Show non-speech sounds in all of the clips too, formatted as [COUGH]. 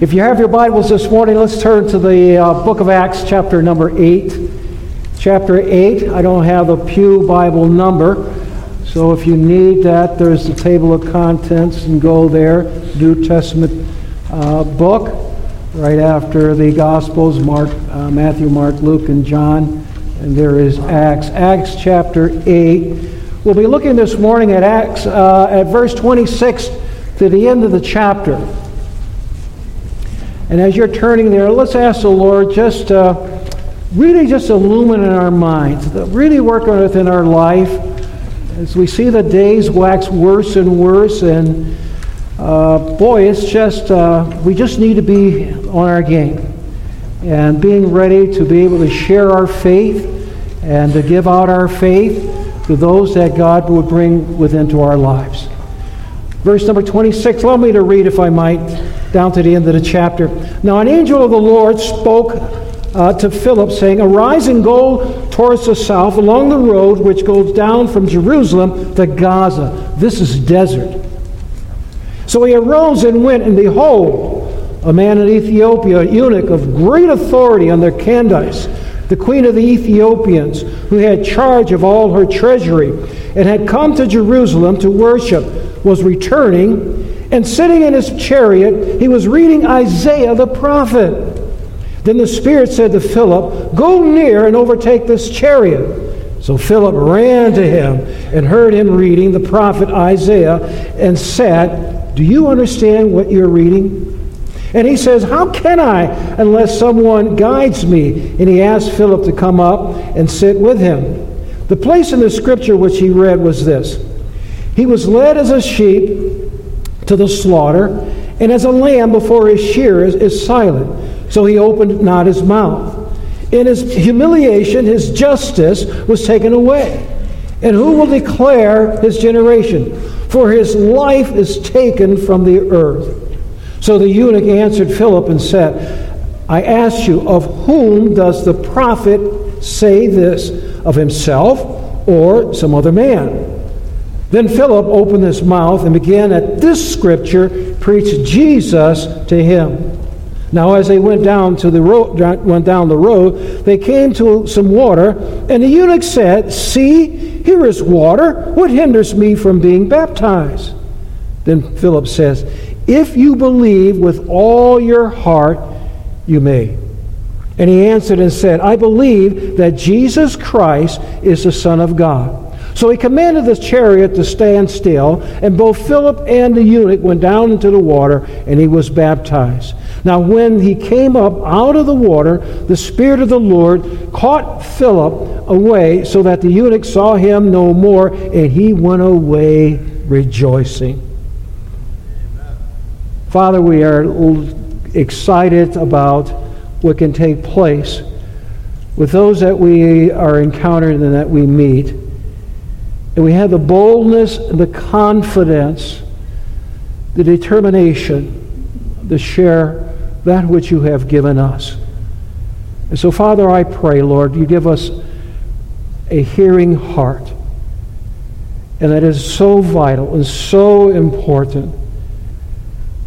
If you have your Bibles this morning, let's turn to the uh, book of Acts, chapter number 8. Chapter 8, I don't have a Pew Bible number, so if you need that, there's the table of contents and go there. New Testament uh, book, right after the Gospels Mark, uh, Matthew, Mark, Luke, and John. And there is Acts. Acts chapter 8. We'll be looking this morning at Acts, uh, at verse 26 to the end of the chapter. And as you're turning there, let's ask the Lord just uh, really just illuminate our minds, really work on it in our life as we see the days wax worse and worse. And uh, boy, it's just, uh, we just need to be on our game and being ready to be able to share our faith and to give out our faith to those that God would bring within to our lives. Verse number 26, allow me to read, if I might down to the end of the chapter. Now, an angel of the Lord spoke uh, to Philip, saying, Arise and go towards the south along the road which goes down from Jerusalem to Gaza. This is desert. So he arose and went, and behold, a man in Ethiopia, a eunuch of great authority under Candace, the queen of the Ethiopians, who had charge of all her treasury, and had come to Jerusalem to worship, was returning and sitting in his chariot, he was reading Isaiah the prophet. Then the Spirit said to Philip, Go near and overtake this chariot. So Philip ran to him and heard him reading the prophet Isaiah and said, Do you understand what you're reading? And he says, How can I unless someone guides me? And he asked Philip to come up and sit with him. The place in the scripture which he read was this He was led as a sheep to the slaughter, and as a lamb before his shearers is silent, so he opened not his mouth. In his humiliation, his justice was taken away. And who will declare his generation? For his life is taken from the earth. So the eunuch answered Philip and said, I ask you, of whom does the prophet say this? Of himself or some other man? Then Philip opened his mouth and began at this scripture preach Jesus to him. Now, as they went down to the road, went down the road, they came to some water, and the eunuch said, "See, here is water. What hinders me from being baptized?" Then Philip says, "If you believe with all your heart, you may." And he answered and said, "I believe that Jesus Christ is the Son of God." So he commanded the chariot to stand still, and both Philip and the eunuch went down into the water, and he was baptized. Now, when he came up out of the water, the Spirit of the Lord caught Philip away, so that the eunuch saw him no more, and he went away rejoicing. Father, we are excited about what can take place with those that we are encountering and that we meet. And we have the boldness and the confidence, the determination to share that which you have given us. And so, Father, I pray, Lord, you give us a hearing heart. And that is so vital and so important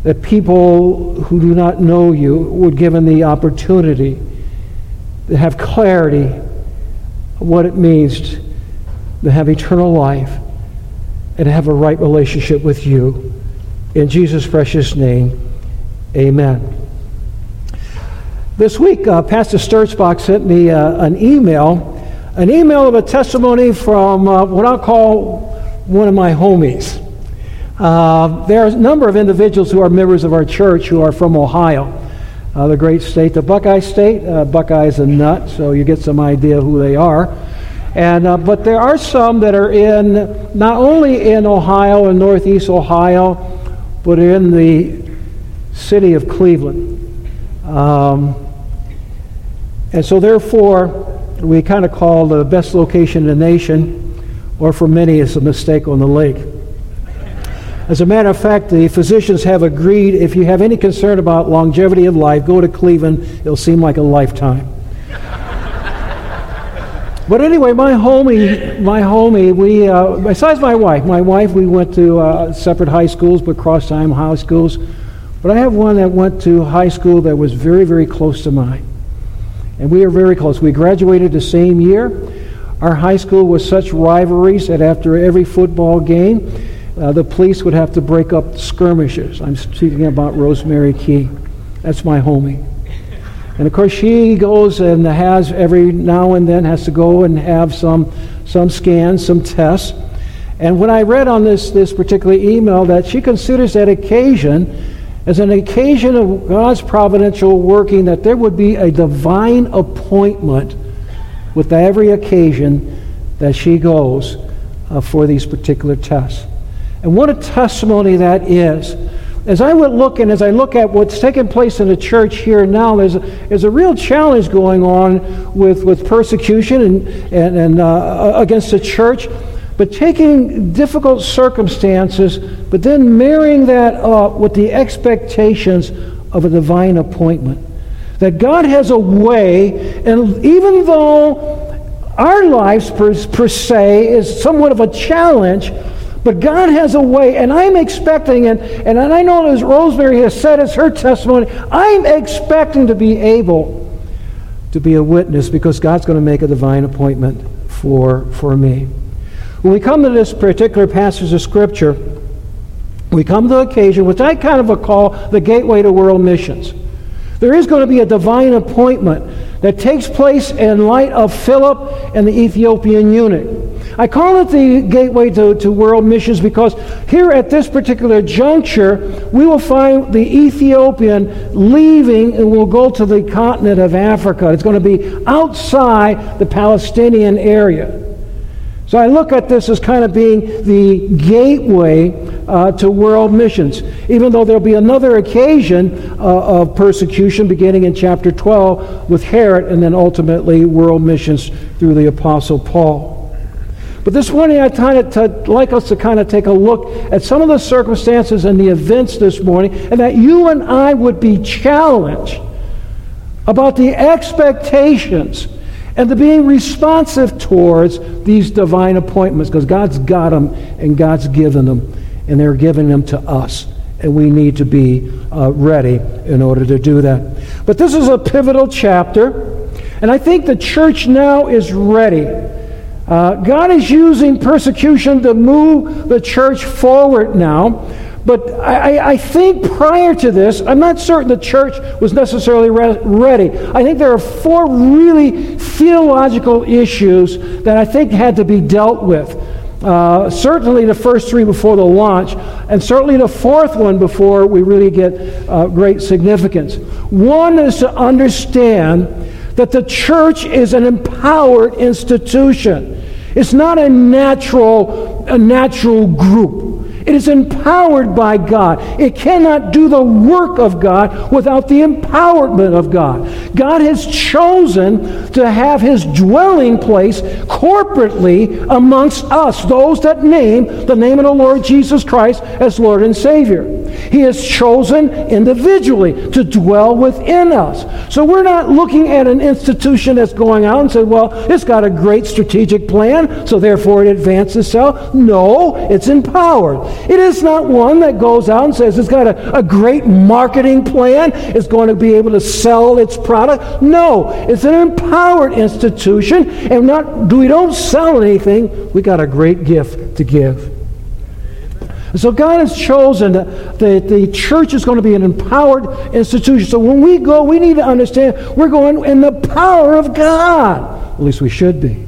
that people who do not know you would given the opportunity to have clarity of what it means to have eternal life and have a right relationship with you. In Jesus' precious name, amen. This week, uh, Pastor Sturzbach sent me uh, an email, an email of a testimony from uh, what I'll call one of my homies. Uh, there are a number of individuals who are members of our church who are from Ohio, uh, the great state, the Buckeye State. Uh, Buckeye is a nut, so you get some idea who they are. And, uh, but there are some that are in, not only in Ohio and Northeast Ohio, but in the city of Cleveland. Um, and so, therefore, we kind of call the best location in the nation, or for many, it's a mistake on the lake. As a matter of fact, the physicians have agreed if you have any concern about longevity of life, go to Cleveland. It'll seem like a lifetime. But anyway, my homie, my homie, we, uh, besides my wife, my wife, we went to uh, separate high schools, but cross-time high schools. But I have one that went to high school that was very, very close to mine. And we are very close. We graduated the same year. Our high school was such rivalries that after every football game, uh, the police would have to break up skirmishes. I'm speaking about Rosemary Key. That's my homie. And of course, she goes and has every now and then has to go and have some, some scans, some tests. And when I read on this, this particular email that she considers that occasion as an occasion of God's providential working, that there would be a divine appointment with every occasion that she goes uh, for these particular tests. And what a testimony that is. As I look and as I look at what's taking place in the church here now, there's a, there's a real challenge going on with, with persecution and, and, and uh, against the church. But taking difficult circumstances, but then marrying that up with the expectations of a divine appointment. That God has a way, and even though our lives per, per se is somewhat of a challenge, but God has a way, and I'm expecting, and, and I know as Rosemary has said as her testimony, I'm expecting to be able to be a witness because God's going to make a divine appointment for, for me. When we come to this particular passage of Scripture, we come to the occasion which I kind of call the gateway to world missions. There is going to be a divine appointment that takes place in light of Philip and the Ethiopian eunuch. I call it the gateway to, to world missions because here at this particular juncture, we will find the Ethiopian leaving and will go to the continent of Africa. It's going to be outside the Palestinian area. So I look at this as kind of being the gateway uh, to world missions, even though there'll be another occasion uh, of persecution beginning in chapter 12 with Herod and then ultimately world missions through the Apostle Paul. But this morning, I'd like us to kind of take a look at some of the circumstances and the events this morning, and that you and I would be challenged about the expectations and the being responsive towards these divine appointments because God's got them and God's given them, and they're giving them to us. And we need to be uh, ready in order to do that. But this is a pivotal chapter, and I think the church now is ready. Uh, God is using persecution to move the church forward now. But I, I, think prior to this, I'm not certain the church was necessarily re- ready. I think there are four really theological issues that I think had to be dealt with. Uh, certainly the first three before the launch, and certainly the fourth one before we really get uh, great significance. One is to understand that the church is an empowered institution. It's not a natural, a natural group. It is empowered by God. It cannot do the work of God without the empowerment of God. God has chosen to have his dwelling place corporately amongst us, those that name the name of the Lord Jesus Christ as Lord and Savior. He has chosen individually to dwell within us. So we're not looking at an institution that's going out and saying, well, it's got a great strategic plan, so therefore it advances itself. No, it's empowered. It is not one that goes out and says it's got a, a great marketing plan, it's going to be able to sell its product. No, it's an empowered institution, and not we don't sell anything, we got a great gift to give. so God has chosen that the, the church is going to be an empowered institution. So when we go, we need to understand we're going in the power of God. At least we should be.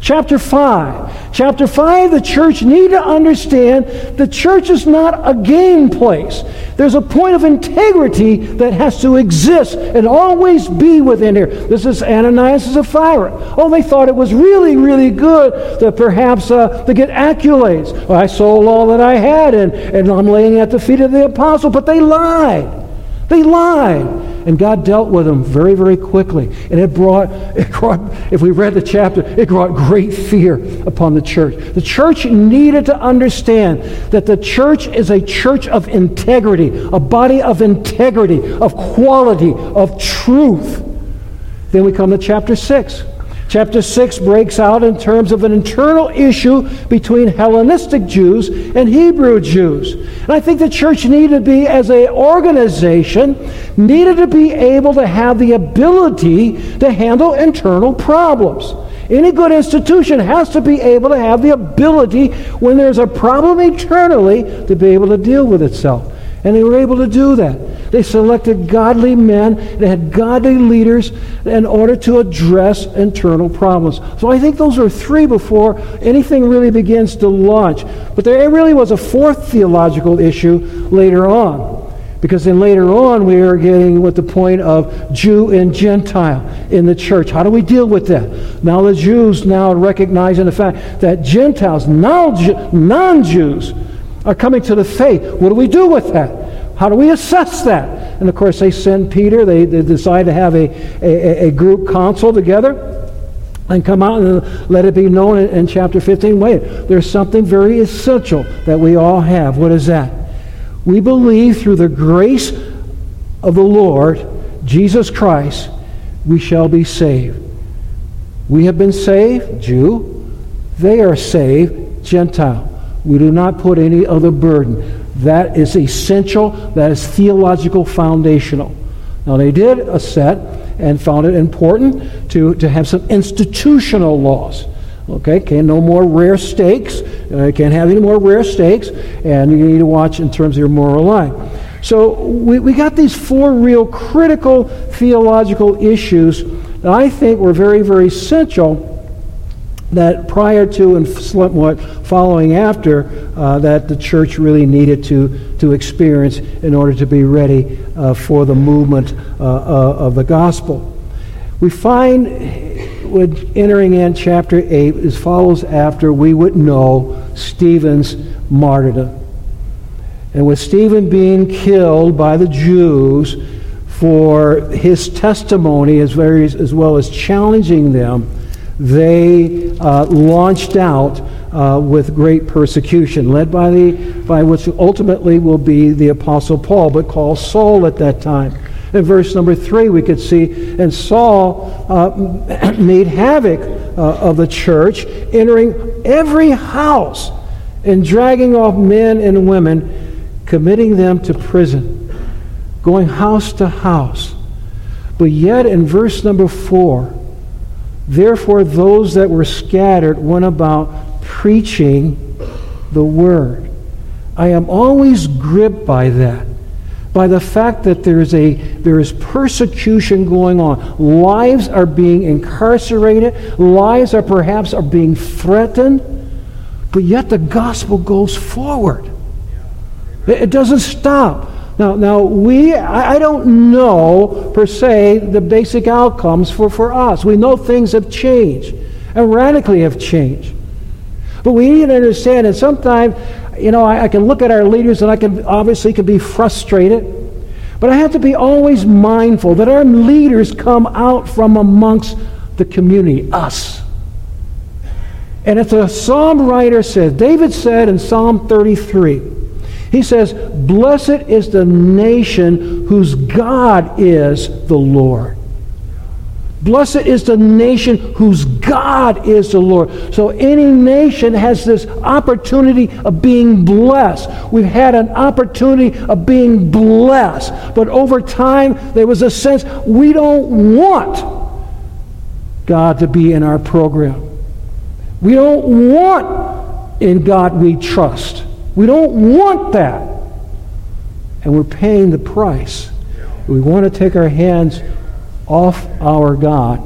Chapter 5. Chapter 5, the church need to understand the church is not a game place. There's a point of integrity that has to exist and always be within here. This is Ananias and Sapphira. Oh, they thought it was really, really good that perhaps uh, to get accolades. Well, I sold all that I had and, and I'm laying at the feet of the apostle, but they lied. They lied. And God dealt with them very, very quickly. And it brought, [LAUGHS] it brought, if we read the chapter, it brought great fear upon the church. The church needed to understand that the church is a church of integrity, a body of integrity, of quality, of truth. Then we come to chapter 6. Chapter 6 breaks out in terms of an internal issue between Hellenistic Jews and Hebrew Jews. And I think the church needed to be, as an organization, needed to be able to have the ability to handle internal problems. Any good institution has to be able to have the ability, when there's a problem internally, to be able to deal with itself. And they were able to do that. They selected godly men, they had godly leaders in order to address internal problems. So I think those are three before anything really begins to launch. But there really was a fourth theological issue later on. Because then later on we are getting with the point of Jew and Gentile in the church. How do we deal with that? Now the Jews now recognizing the fact that Gentiles, non-Jews, are coming to the faith. What do we do with that? How do we assess that? And of course, they send Peter. They, they decide to have a, a, a group council together and come out and let it be known in, in, chapter 15 wait there's something very essential that we all have what is that we believe through the grace of the lord jesus christ we shall be saved we have been saved jew they are saved gentile we do not put any other burden. That is essential. That is theological foundational. Now, they did a set and found it important to, to have some institutional laws. Okay, okay, no more rare steaks. Uh, can't have any more rare steaks, and you need to watch in terms of your moral life. So we, we got these four real critical theological issues that I think were very, very essential that prior to and somewhat following after uh, that the church really needed to, to experience in order to be ready uh, for the movement uh, uh of the gospel. We find with entering in chapter 8 as follows after we would know Stephen's martyrdom. And with Stephen being killed by the Jews for his testimony as, very, as well as challenging them, they uh, launched out uh, with great persecution, led by, the, by which ultimately will be the Apostle Paul, but called Saul at that time. In verse number three, we could see, and Saul uh, [CLEARS THROAT] made havoc uh, of the church, entering every house and dragging off men and women, committing them to prison, going house to house. But yet, in verse number four, Therefore, those that were scattered went about preaching the word. I am always gripped by that, by the fact that there is, a, there is persecution going on. Lives are being incarcerated, lives are perhaps are being threatened, but yet the gospel goes forward. It doesn't stop. Now, now we, I, don't know per se the basic outcomes for, for us. We know things have changed and radically have changed. But we need to understand that sometimes, you know, I, I can look at our leaders and I can obviously can be frustrated. But I have to be always mindful that our leaders come out from amongst the community, us. And as the psalm writer says, David said in Psalm 33, he says, Blessed is the nation whose God is the Lord. Blessed is the nation whose God is the Lord. So any nation has this opportunity of being blessed. We've had an opportunity of being blessed. But over time, there was a sense we don't want God to be in our program. We don't want in God we trust. We don't want that. And we're paying the price. We want to take our hands off our God.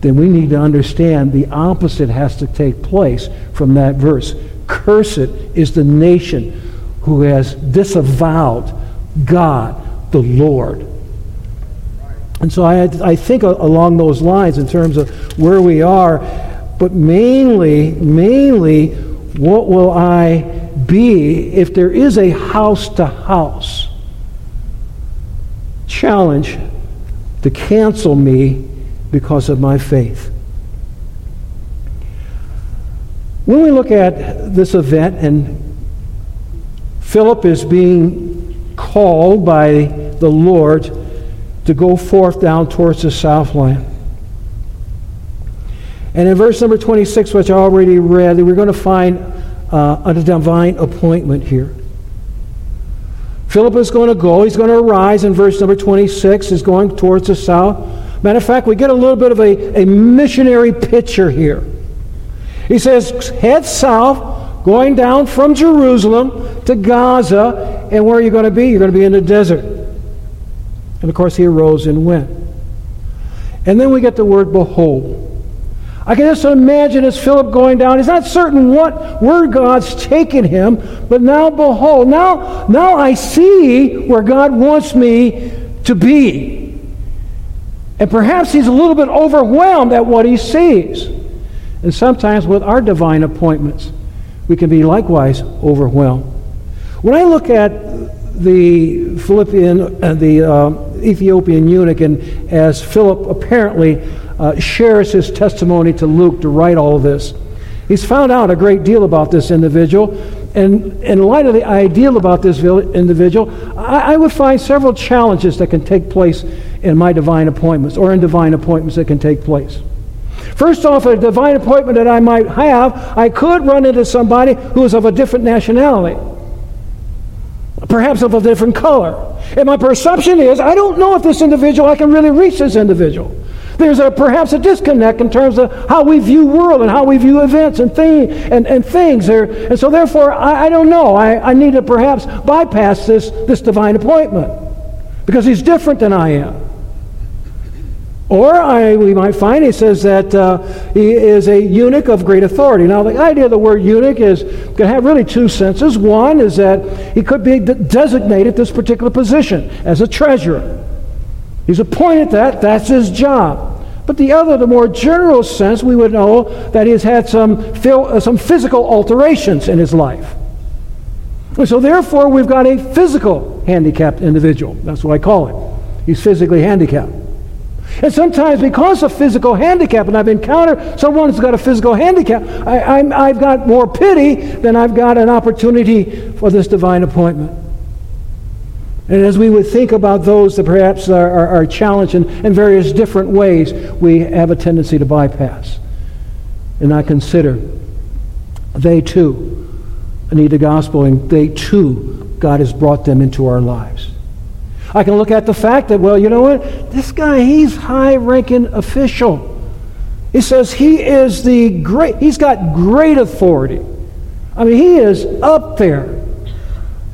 Then we need to understand the opposite has to take place from that verse. Cursed is the nation who has disavowed God, the Lord. And so I, I think along those lines in terms of where we are, but mainly, mainly what will I be if there is a house to house challenge to cancel me because of my faith? When we look at this event and Philip is being called by the Lord to go forth down towards the southland. And in verse number 26, which I already read, we're going to find uh, a divine appointment here. Philip is going to go. He's going to arise in verse number 26, is going towards the south. Matter of fact, we get a little bit of a, a missionary picture here. He says, head south, going down from Jerusalem to Gaza. And where are you going to be? You're going to be in the desert. And of course, he arose and went. And then we get the word behold. I can just imagine as Philip going down. He's not certain what where God's taken him, but now behold, now, now I see where God wants me to be. And perhaps he's a little bit overwhelmed at what he sees. And sometimes with our divine appointments, we can be likewise overwhelmed. When I look at the Philippian, uh, the uh, Ethiopian eunuch, and as Philip apparently uh, shares his testimony to Luke to write all of this. He's found out a great deal about this individual, and in light of the ideal about this individual, I, I would find several challenges that can take place in my divine appointments or in divine appointments that can take place. First off, a divine appointment that I might have, I could run into somebody who is of a different nationality, perhaps of a different color. And my perception is, I don't know if this individual, I can really reach this individual. There's a, perhaps a disconnect in terms of how we view world and how we view events and, thing, and, and things. There, and so therefore, I, I don't know. I, I need to perhaps bypass this, this divine appointment because he's different than I am. Or I, we might find he says that uh, he is a eunuch of great authority. Now, the idea of the word eunuch is going to have really two senses. One is that he could be designated this particular position as a treasurer. He's appointed that, that's his job. But the other, the more general sense, we would know that he's had some, uh, some physical alterations in his life. And so, therefore, we've got a physical handicapped individual. That's what I call him. He's physically handicapped. And sometimes, because of physical handicap, and I've encountered someone who's got a physical handicap, I, have got more pity than I've got an opportunity for this divine appointment. And as we would think about those that perhaps are, are, are challenged in, in various different ways, we have a tendency to bypass and not consider they too need the gospel and they too, God has brought them into our lives. I can look at the fact that, well, you know what? This guy, he's high ranking official. He says he is the great, he's got great authority. I mean, he is up there.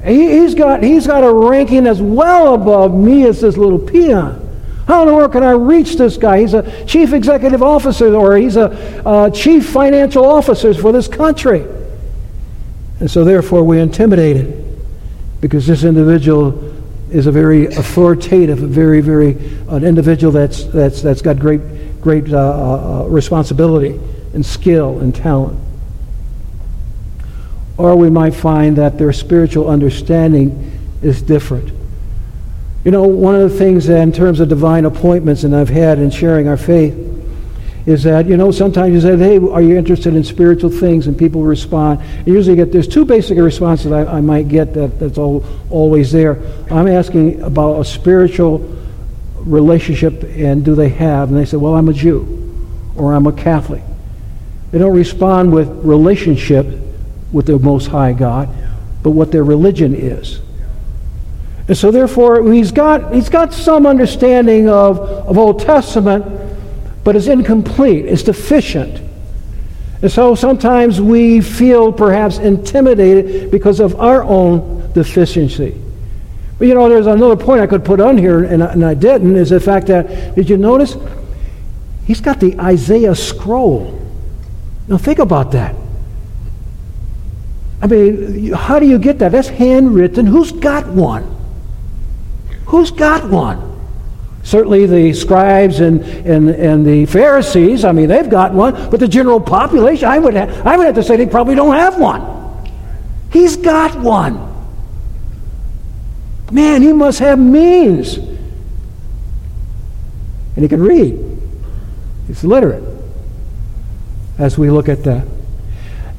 He, has got, he's got a ranking as well above me as this little peon. How in the world can I reach this guy? He's a chief executive officer or he's a chief financial officer for this country. And so therefore we intimidate it because this individual is a very authoritative, very, very, an individual that's, that's, that's got great, great uh, uh, uh responsibility and skill and talent or we might find that their spiritual understanding is different. You know, one of the things in terms of divine appointments, and I've had in sharing our faith, is that, you know, sometimes you say, hey, are you interested in spiritual things? And people respond. You usually get, there's two basic responses I, I might get that, that's all, always there. I'm asking about a spiritual relationship and do they have? And they say, well, I'm a Jew or I'm a Catholic. They don't respond with relationship with the Most High God, but what their religion is. And so therefore he's got he's got some understanding of, of Old Testament, but it's incomplete, it's deficient. And so sometimes we feel perhaps intimidated because of our own deficiency. But you know, there's another point I could put on here, and I, and I didn't, is the fact that, did you notice? He's got the Isaiah scroll. Now think about that. I mean, how do you get that? That's handwritten. Who's got one? Who's got one? Certainly the scribes and, and, and the Pharisees, I mean, they've got one, but the general population, I would, have, I would have to say they probably don't have one. He's got one. Man, he must have means. And he can read. He's literate as we look at that.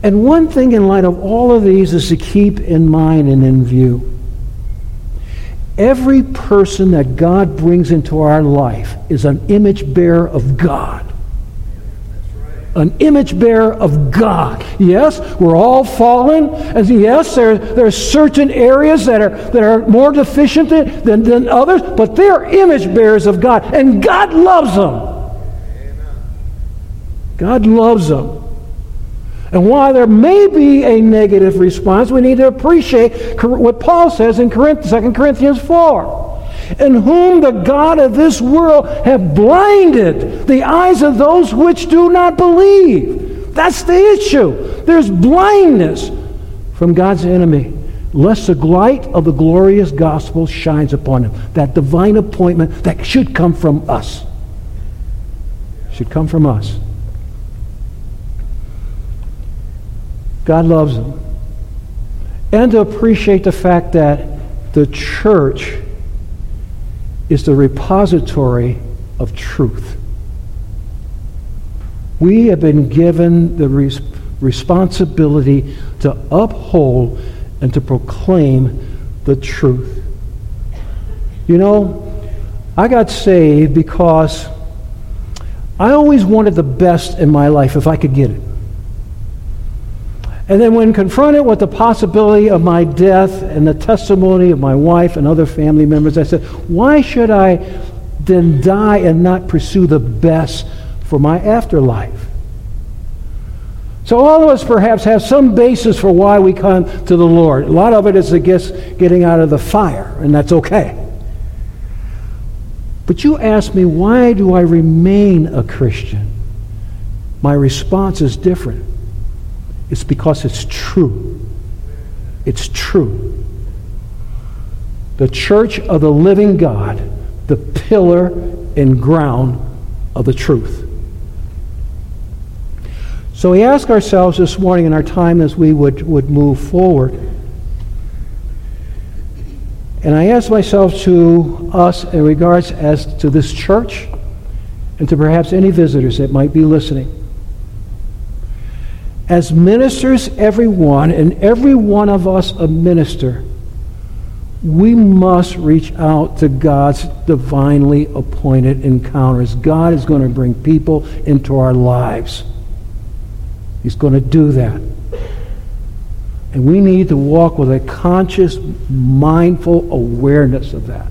And one thing in light of all of these is to keep in mind and in view. Every person that God brings into our life is an image bearer of God. an image bearer of God. Yes, we're all fallen. And yes, there, there are certain areas that are, that are more deficient than, than others, but they're image bearers of God. And God loves them. God loves them. And while there may be a negative response, we need to appreciate what Paul says in 2 Corinthians 4 in whom the God of this world have blinded the eyes of those which do not believe. That's the issue. There's blindness from God's enemy, lest the light of the glorious gospel shines upon them. That divine appointment that should come from us. Should come from us. God loves them. And to appreciate the fact that the church is the repository of truth. We have been given the res- responsibility to uphold and to proclaim the truth. You know, I got saved because I always wanted the best in my life if I could get it. And then, when confronted with the possibility of my death and the testimony of my wife and other family members, I said, Why should I then die and not pursue the best for my afterlife? So, all of us perhaps have some basis for why we come to the Lord. A lot of it is, I guess, getting out of the fire, and that's okay. But you ask me, why do I remain a Christian? My response is different. It's because it's true. It's true. The church of the living God, the pillar and ground of the truth. So we ask ourselves this morning in our time as we would, would move forward. And I ask myself to us in regards as to this church and to perhaps any visitors that might be listening as ministers, everyone, and every one of us a minister, we must reach out to God's divinely appointed encounters. God is going to bring people into our lives. He's going to do that. And we need to walk with a conscious, mindful awareness of that.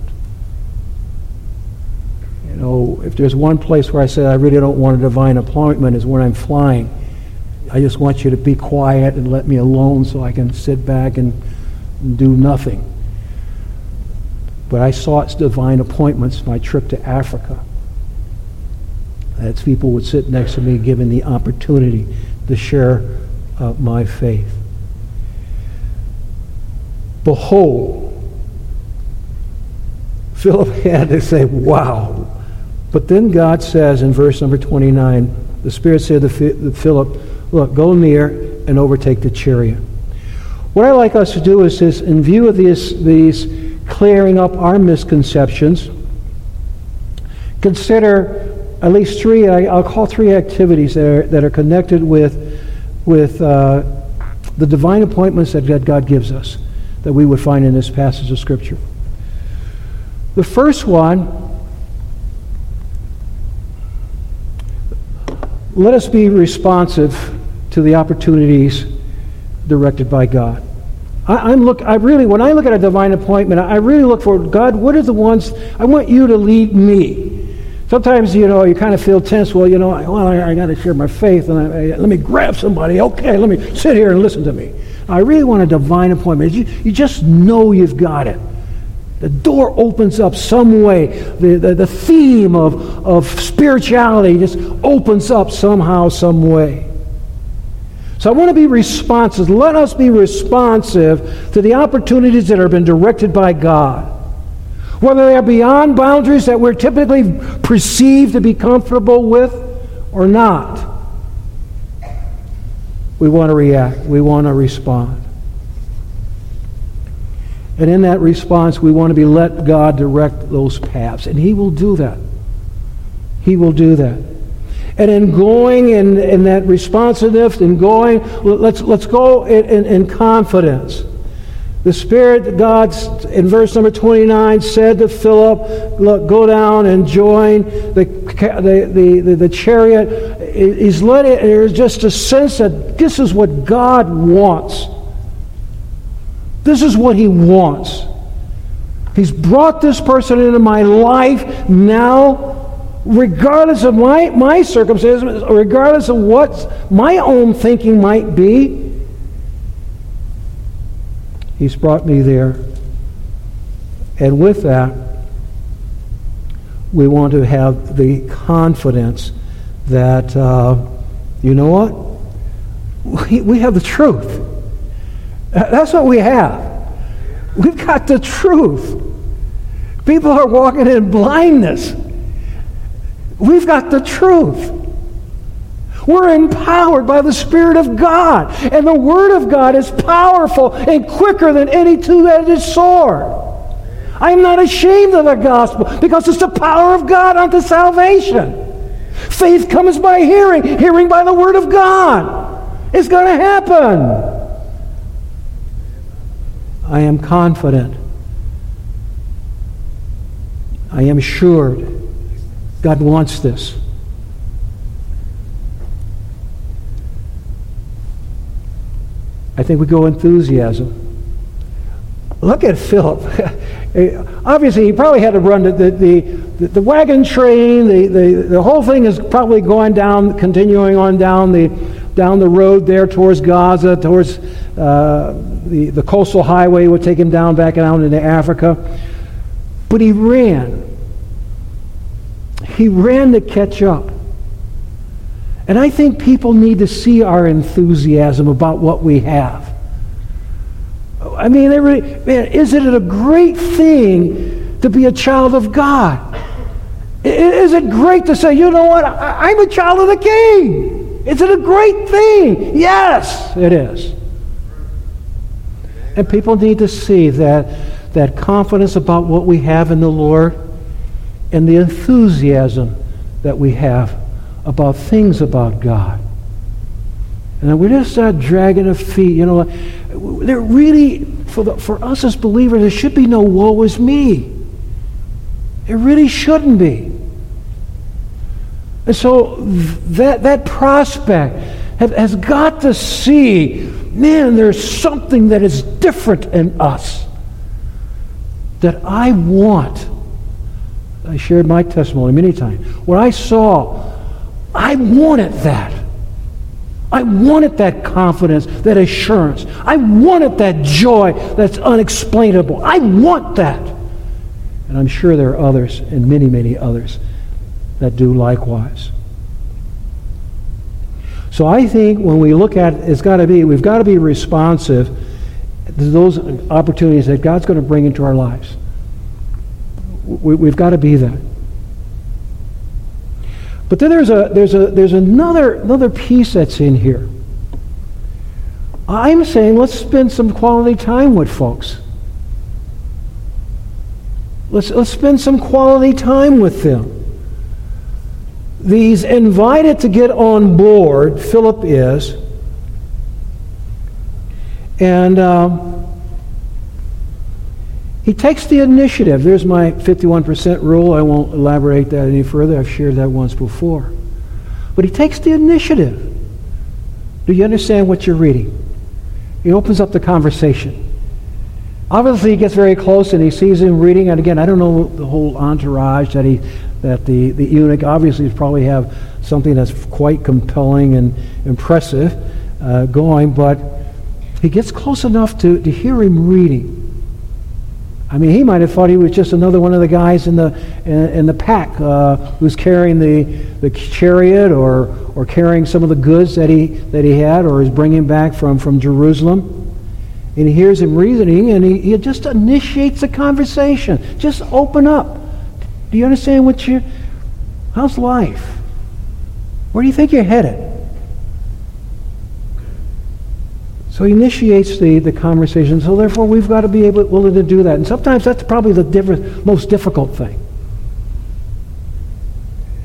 You know, if there's one place where I say I really don't want a divine appointment is when I'm flying I just want you to be quiet and let me alone so I can sit back and, do nothing. But I sought divine appointments my trip to Africa. That people would sit next to me given the opportunity to share uh, my faith. Behold, Philip [LAUGHS] had to say, wow. But then God says in verse number 29, the Spirit said to Philip, Look, go near and overtake the chariot. What I like us to do is, is in view of these, these clearing up our misconceptions, consider at least three, I, will call three activities that are, that are connected with, with uh, the divine appointments that God gives us that we would find in this passage of Scripture. The first one let us be responsive to the opportunities directed by God. I, am look. I really, when I look at a divine appointment, I really look for God. What are the ones I want you to lead me? Sometimes you know you kind of feel tense. Well, you know, well, I, I got to share my faith, and I, I, let me grab somebody. Okay, let me sit here and listen to me. I really want a divine appointment. You, you just know you've got it. The door opens up some way. The, the, the theme of, of spirituality just opens up somehow, some way. So I want to be responsive. Let us be responsive to the opportunities that have been directed by God. Whether they are beyond boundaries that we're typically perceived to be comfortable with or not. We want to react. We want to respond. And in that response, we want to be let God direct those paths. And He will do that. He will do that. And in going in, in that responsiveness and going, let's, let's go in, in, in confidence. The Spirit, God, in verse number 29, said to Philip, Look, go down and join the, the, the, the, chariot he's letting, there's just a sense that this is what God wants. This is what he wants. He's brought this person into my life now, regardless of my, my circumstances, regardless of what my own thinking might be. He's brought me there. And with that, we want to have the confidence that, uh, you know what? We, we have the truth. That's what we have. We've got the truth. People are walking in blindness. We've got the truth. We're empowered by the Spirit of God. And the Word of God is powerful and quicker than any two edged sword. I am not ashamed of the gospel because it's the power of God unto salvation. Faith comes by hearing, hearing by the Word of God. It's going to happen. I am confident. I am assured God wants this. I think we go enthusiasm. Look at Philip. [LAUGHS] Obviously, he probably had to run the, the, the, the wagon train. The, the, the whole thing is probably going down, continuing on down the, down the road there towards Gaza, towards uh, the, the coastal highway would take him down back out into Africa. But he ran. He ran to catch up. And I think people need to see our enthusiasm about what we have. I mean, really, man, isn't it a great thing to be a child of God? Is it great to say, you know what, I'm a child of the King? Is it a great thing? Yes, it is. And people need to see that, that confidence about what we have in the Lord and the enthusiasm that we have about things about God. And we're just not dragging our feet. You know, there really, for, the, for us as believers, there should be no woe is me. It really shouldn't be. And so that, that prospect have, has got to see, man, there's something that is different in us that I want. I shared my testimony many times. What I saw, I wanted that. I wanted that confidence, that assurance. I wanted that joy that's unexplainable. I want that. And I'm sure there are others, and many, many others, that do likewise. So I think when we look at it, it's got to be, we've got to be responsive to those opportunities that God's going to bring into our lives. We, have got to be that. But then there's a there's a there's another another piece that's in here. I'm saying let's spend some quality time with folks. Let's let's spend some quality time with them. These invited to get on board, Philip is, and. Um, he takes the initiative. There's my 51% rule. I won't elaborate that any further. I've shared that once before. But he takes the initiative. Do you understand what you're reading? He opens up the conversation. Obviously, he gets very close and he sees him reading. And again, I don't know the whole entourage that he, that the, the eunuch obviously probably have something that's quite compelling and impressive uh, going, but he gets close enough to, to hear him reading. I mean, he might have thought he was just another one of the guys in the in, in the pack uh, who's carrying the, the chariot or or carrying some of the goods that he that he had or is bringing back from from Jerusalem. And he hears him reasoning, and he, he just initiates a conversation. Just open up. Do you understand what you? How's life? Where do you think you're headed? So he initiates the, the conversation. So therefore, we've got to be able, willing to do that. And sometimes that's probably the diff- most difficult thing,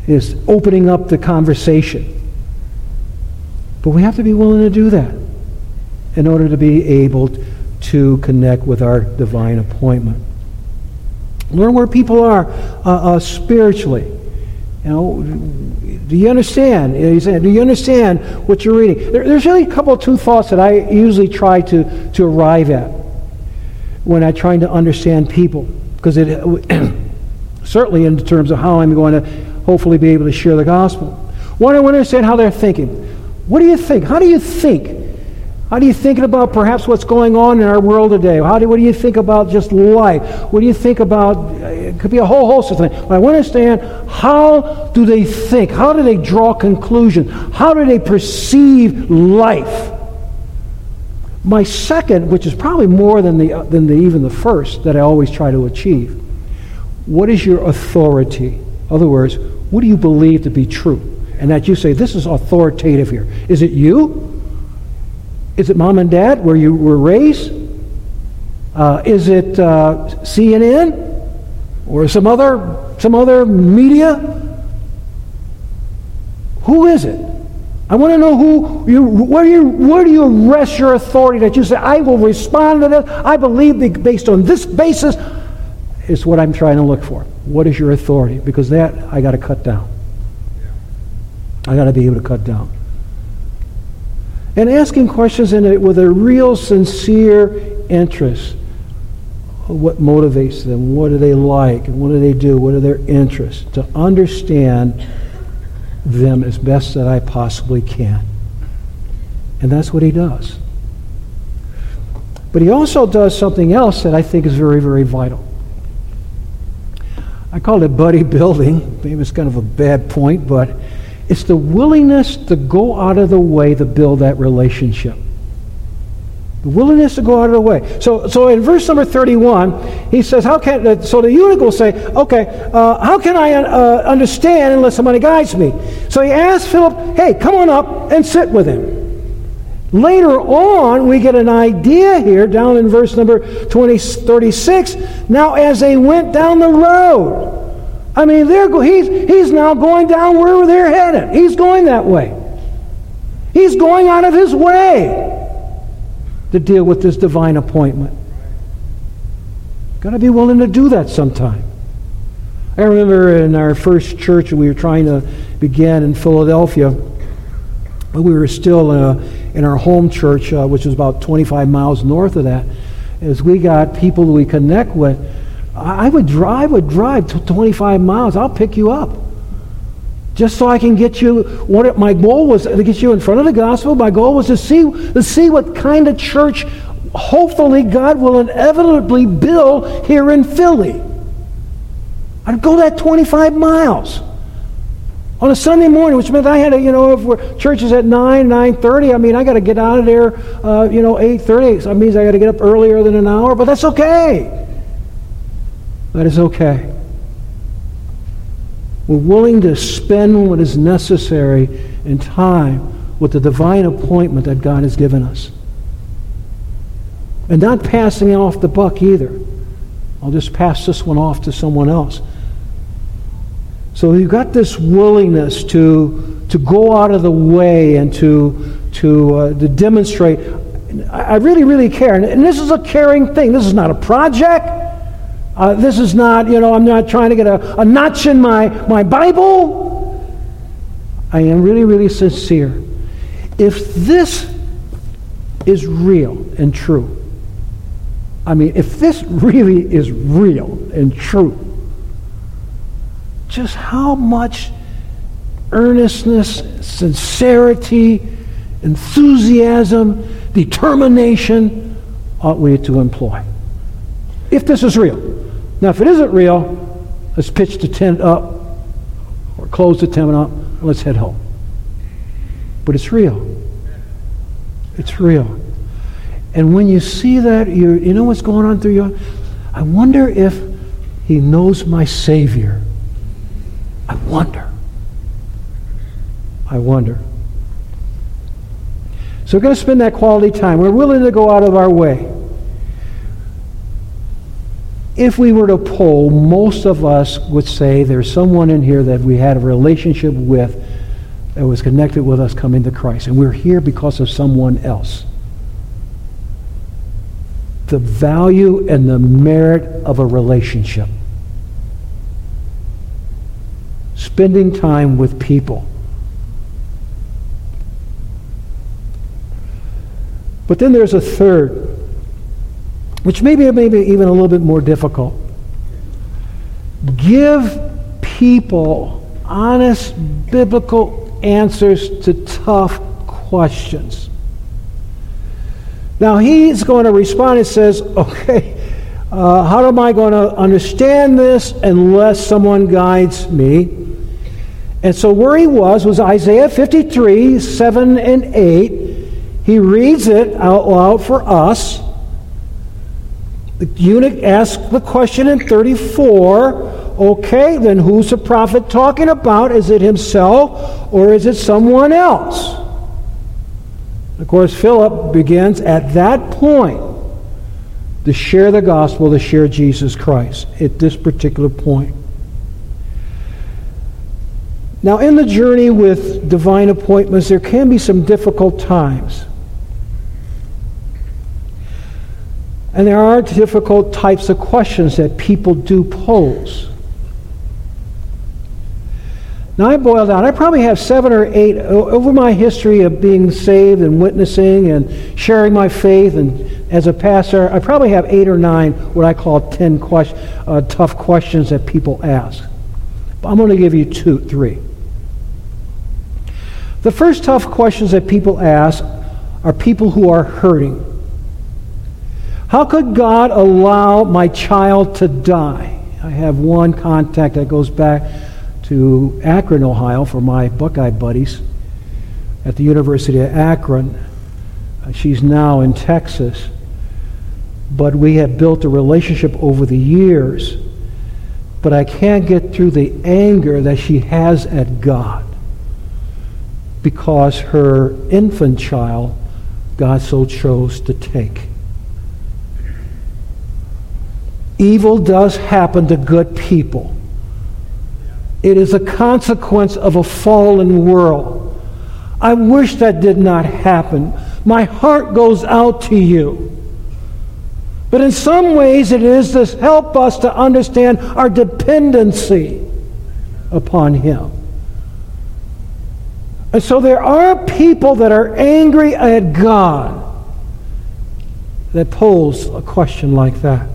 is opening up the conversation. But we have to be willing to do that in order to be able to connect with our divine appointment. Learn where people are uh, uh, spiritually You know, do you understand? Do you understand what you're reading? There, there's really a couple of two thoughts that I usually try to, to arrive at when I'm trying to understand people. Because it [CLEARS THROAT] certainly in terms of how I'm going to hopefully be able to share the gospel. One, I want to understand how they're thinking. What do you think? How do you think? How do you think about perhaps what's going on in our world today? How do, what do you think about just life? What do you think about, it could be a whole host of things. But I want to understand how do they think? How do they draw conclusions? How do they perceive life? My second, which is probably more than, the, than the, even the first that I always try to achieve, what is your authority? In other words, what do you believe to be true? And that you say, this is authoritative here. Is it you? Is it mom and dad where you were raised? Uh, is it uh, CNN or some other some other media? Who is it? I want to know who you where you where do you rest your authority that you say I will respond to this. I believe based on this basis is what I'm trying to look for. What is your authority? Because that I got to cut down. I got to be able to cut down and asking questions in a, with a real sincere interest. What motivates them? What do they like? What do they do? What are their interests? To understand them as best that I possibly can. And that's what he does. But he also does something else that I think is very, very vital. I call it buddy building. Maybe it's kind of a bad point, but it's the willingness to go out of the way to build that relationship. The willingness to go out of the way. So, so in verse number 31, he says, how can, so the eunuch will say, okay, uh, how can I uh, understand unless somebody guides me? So he asks Philip, hey, come on up and sit with him. Later on, we get an idea here down in verse number 20, 36. Now, as they went down the road, I mean, they're go- he's, he's now going down where they're headed. He's going that way. He's going out of his way to deal with this divine appointment. Got to be willing to do that sometime. I remember in our first church we were trying to begin in Philadelphia, but we were still in, a, in our home church, uh, which was about 25 miles north of that. As we got people we connect with, I would drive, would drive to 25 miles. I'll pick you up. Just so I can get you what my goal was to get you in front of the gospel. My goal was to see to see what kind of church hopefully God will inevitably build here in Philly. I'd go that 25 miles on a Sunday morning, which meant I had to, you know, if we're churches at 9, 9.30, I mean, I got to get out of there, uh, you know, 8.30. So that means I got to get up earlier than an hour, but that's okay. That is okay. We're willing to spend what is necessary in time with the divine appointment that God has given us. And not passing off the buck either. I'll just pass this one off to someone else. So you've got this willingness to, to go out of the way and to, to, uh, to demonstrate. I really, really care. And this is a caring thing. This is not a project. Uh, this is not, you know, I'm not trying to get a, a notch in my, my Bible. I am really, really sincere. If this is real and true, I mean, if this really is real and true, just how much earnestness, sincerity, enthusiasm, determination ought we to employ? If this is real. Now, if it isn't real, let's pitch the tent up or close the tent up. And let's head home. But it's real. It's real. And when you see that, you you know what's going on through your. I wonder if he knows my Savior. I wonder. I wonder. So we're going to spend that quality time. We're willing to go out of our way. If we were to poll, most of us would say there's someone in here that we had a relationship with that was connected with us coming to Christ. And we're here because of someone else. The value and the merit of a relationship. spending time with people. But then there's a third, which maybe maybe even a little bit more difficult. Give people honest biblical answers to tough questions. Now he's going to respond and says, okay, uh, how am I going to understand this unless someone guides me? And so where he was was Isaiah 53, 7 and 8. He reads it out loud for us. The eunuch asks the question in 34 okay, then who's the prophet talking about? Is it himself or is it someone else? Of course, Philip begins at that point to share the gospel, to share Jesus Christ at this particular point. Now, in the journey with divine appointments, there can be some difficult times. And there are difficult types of questions that people do pose. Now, I boiled down, I probably have seven or eight over my history of being saved and witnessing and sharing my faith. And as a pastor, I probably have eight or nine what I call 10 question, uh, tough questions that people ask. But I'm going to give you two, three. The first tough questions that people ask are people who are hurting. How could God allow my child to die? I have one contact that goes back to Akron, Ohio for my Buckeye buddies at the University of Akron. Uh, she's now in Texas. But we have built a relationship over the years. But I can't get through the anger that she has at God because her infant child God so chose to take. Evil does happen to good people. It is a consequence of a fallen world. I wish that did not happen. My heart goes out to you. But in some ways, it is to help us to understand our dependency upon Him. And so there are people that are angry at God that pose a question like that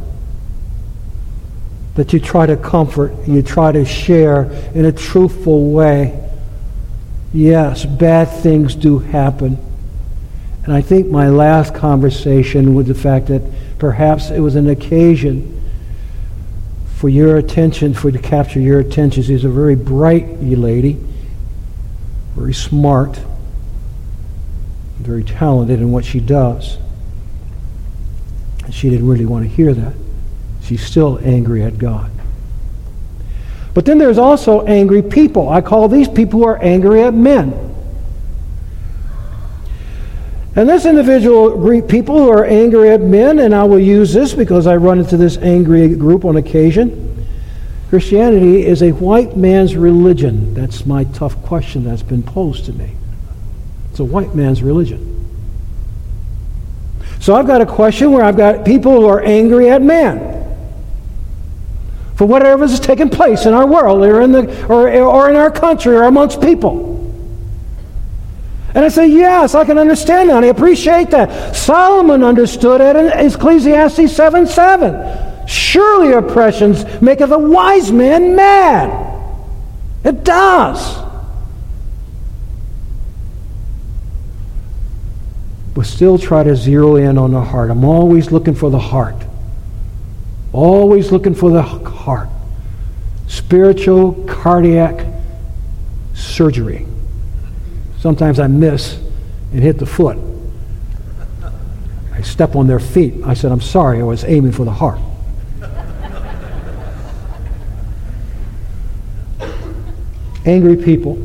that you try to comfort, you try to share in a truthful way. Yes, bad things do happen. And I think my last conversation with the fact that perhaps it was an occasion for your attention, for to capture your attention. She's a very bright lady, very smart, very talented in what she does. And she didn't really want to hear that. She's still angry at God. But then there's also angry people. I call these people who are angry at men. And this individual group, people who are angry at men, and I will use this because I run into this angry group on occasion. Christianity is a white man's religion. That's my tough question that's been posed to me. It's a white man's religion. So I've got a question where I've got people who are angry at man for whatever is taking place in our world or in, the, or, or in our country or amongst people. And I say, yes, I can understand that. I appreciate that. Solomon understood it in Ecclesiastes 7 7. Surely oppressions maketh a wise man mad. It does. But still try to zero in on the heart. I'm always looking for the heart. Always looking for the heart. Spiritual cardiac surgery. Sometimes I miss and hit the foot. I step on their feet. I said, I'm sorry, I was aiming for the heart. Angry people.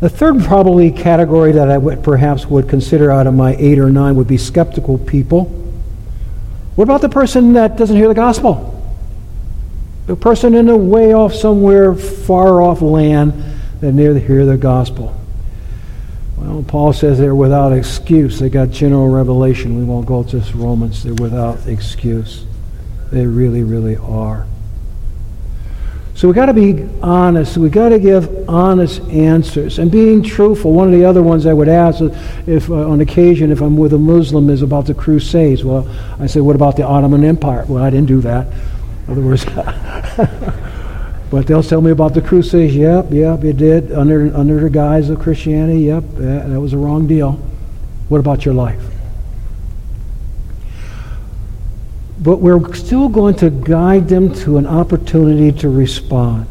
The third probably category that I would perhaps would consider out of my eight or nine would be skeptical people. What about the person that doesn't hear the gospel? The person in a way off somewhere far off land that never hear the gospel. Well, Paul says they're without excuse. They got general revelation. We won't go to Romans. They're without excuse. They really, really are. So we got to be honest. We got to give honest answers and being truthful. One of the other ones I would ask, if uh, on occasion, if I'm with a Muslim, is about the Crusades. Well, I say, what about the Ottoman Empire? Well, I didn't do that. In other words, [LAUGHS] but they'll tell me about the Crusades. Yep, yep, it did under under the guise of Christianity. Yep, that, that was a wrong deal. What about your life? But we're still going to guide them to an opportunity to respond.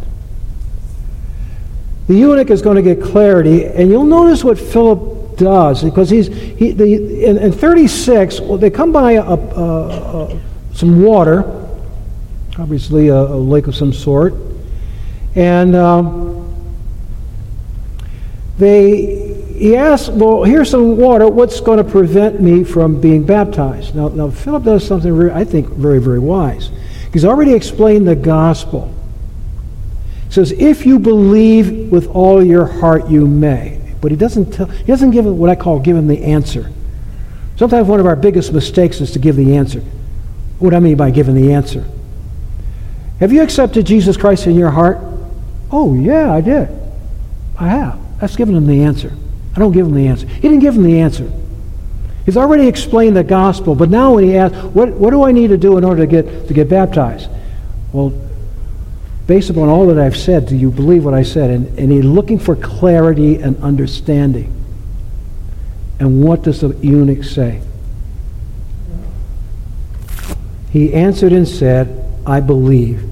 The eunuch is going to get clarity, and you'll notice what Philip does because he's he, the, in, in 36. Well, they come by a, a, a, some water, obviously a, lake of some sort, and um, they he asks, Well, here's some water. What's going to prevent me from being baptized? Now, now Philip does something, very, I think, very, very wise. He's already explained the gospel. He says, If you believe with all your heart, you may. But he doesn't, tell, he doesn't give what I call give him the answer. Sometimes one of our biggest mistakes is to give the answer. What do I mean by giving the answer? Have you accepted Jesus Christ in your heart? Oh, yeah, I did. I have. That's giving him the answer. I don't give him the answer. He didn't give him the answer. He's already explained the gospel, but now when he asks, what, what do I need to do in order to get, to get baptized? Well, based upon all that I've said, do you believe what I said? And, and he's looking for clarity and understanding. And what does the eunuch say? He answered and said, I believe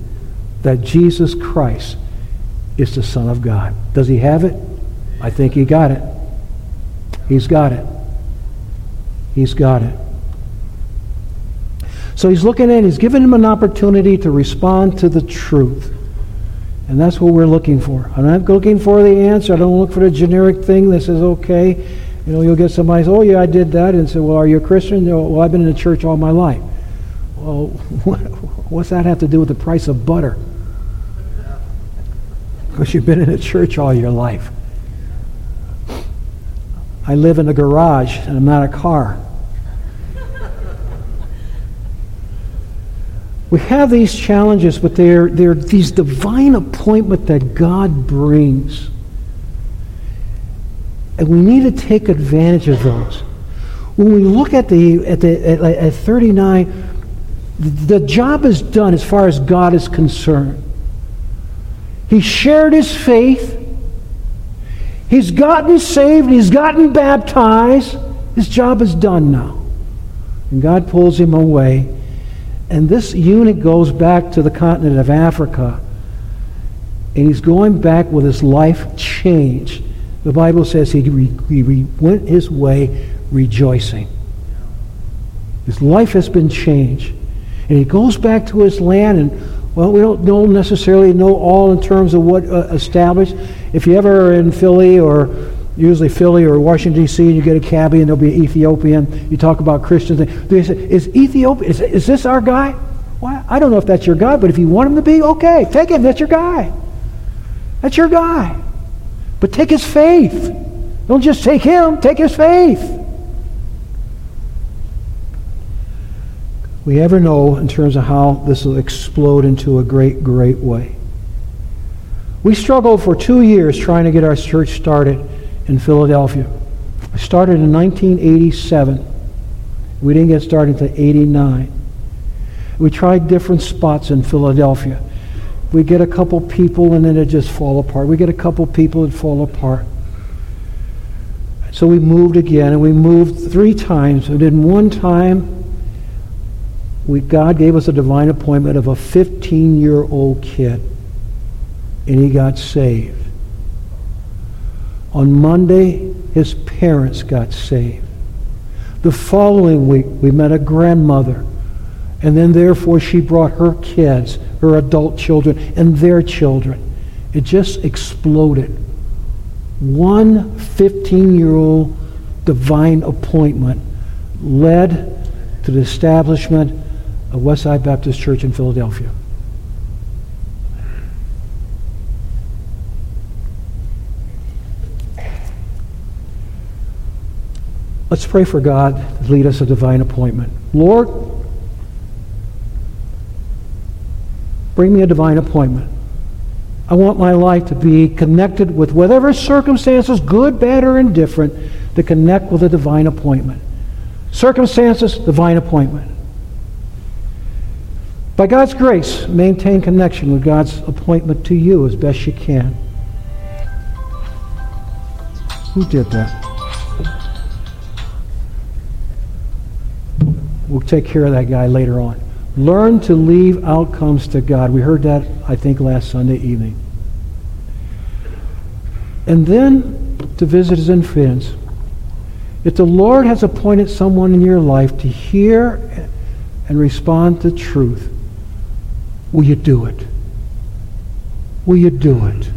that Jesus Christ is the Son of God. Does he have it? I think he got it. He's got it. He's got it. So he's looking at, he's given him an opportunity to respond to the truth. And that's what we're looking for. I'm not looking for the answer. I don't look for the generic thing that says, okay, you know, you'll get somebody says, oh, yeah, I did that. And say, well, are you a Christian? well, I've been in the church all my life. Well, [LAUGHS] what, what's that have to do with the price of butter? Because you've been in a church all your life. I live in a garage and I'm not a car. We have these challenges, but they're, they're these divine appointment that God brings. And we need to take advantage of those. When we look at the at the at, at 39, the job is done as far as God is concerned. He shared his faith. He's gotten saved, he's gotten baptized. His job is done now. And God pulls him away. And this eunuch goes back to the continent of Africa. And he's going back with his life changed. The Bible says he, re, he re, went his way rejoicing. His life has been changed. And he goes back to his land and well, we don't know necessarily know all in terms of what uh, established. If you ever are in Philly or usually Philly or Washington D.C. and you get a cabbie and there'll be an Ethiopian, you talk about Christians. They say, "Is Ethiopia? Is, is this our guy?" Well, I don't know if that's your guy, but if you want him to be, okay, take him. That's your guy. That's your guy. But take his faith. Don't just take him. Take his faith. We ever know in terms of how this will explode into a great, great way. We struggled for two years trying to get our church started in Philadelphia. Started in 1987. We didn't get started until 89. We tried different spots in Philadelphia. We get a couple people and then it just fall apart. We get a couple people and fall apart. So we moved again and we moved three times. And then one time we, God gave us a divine appointment of a 15 year old kid, and he got saved. On Monday, his parents got saved. The following week, we met a grandmother, and then therefore she brought her kids, her adult children, and their children. It just exploded. One 15 year old divine appointment led to the establishment of Westside Baptist Church in Philadelphia. Let's pray for God to lead us a divine appointment. Lord, bring me a divine appointment. I want my life to be connected with whatever circumstances, good, bad, or indifferent, to connect with a divine appointment. Circumstances, divine appointment. By God's grace, maintain connection with God's appointment to you as best you can. Who did that? We'll take care of that guy later on. Learn to leave outcomes to God. We heard that, I think, last Sunday evening. And then to visit his friends. If the Lord has appointed someone in your life to hear and respond to truth, will you do it? Will you do it?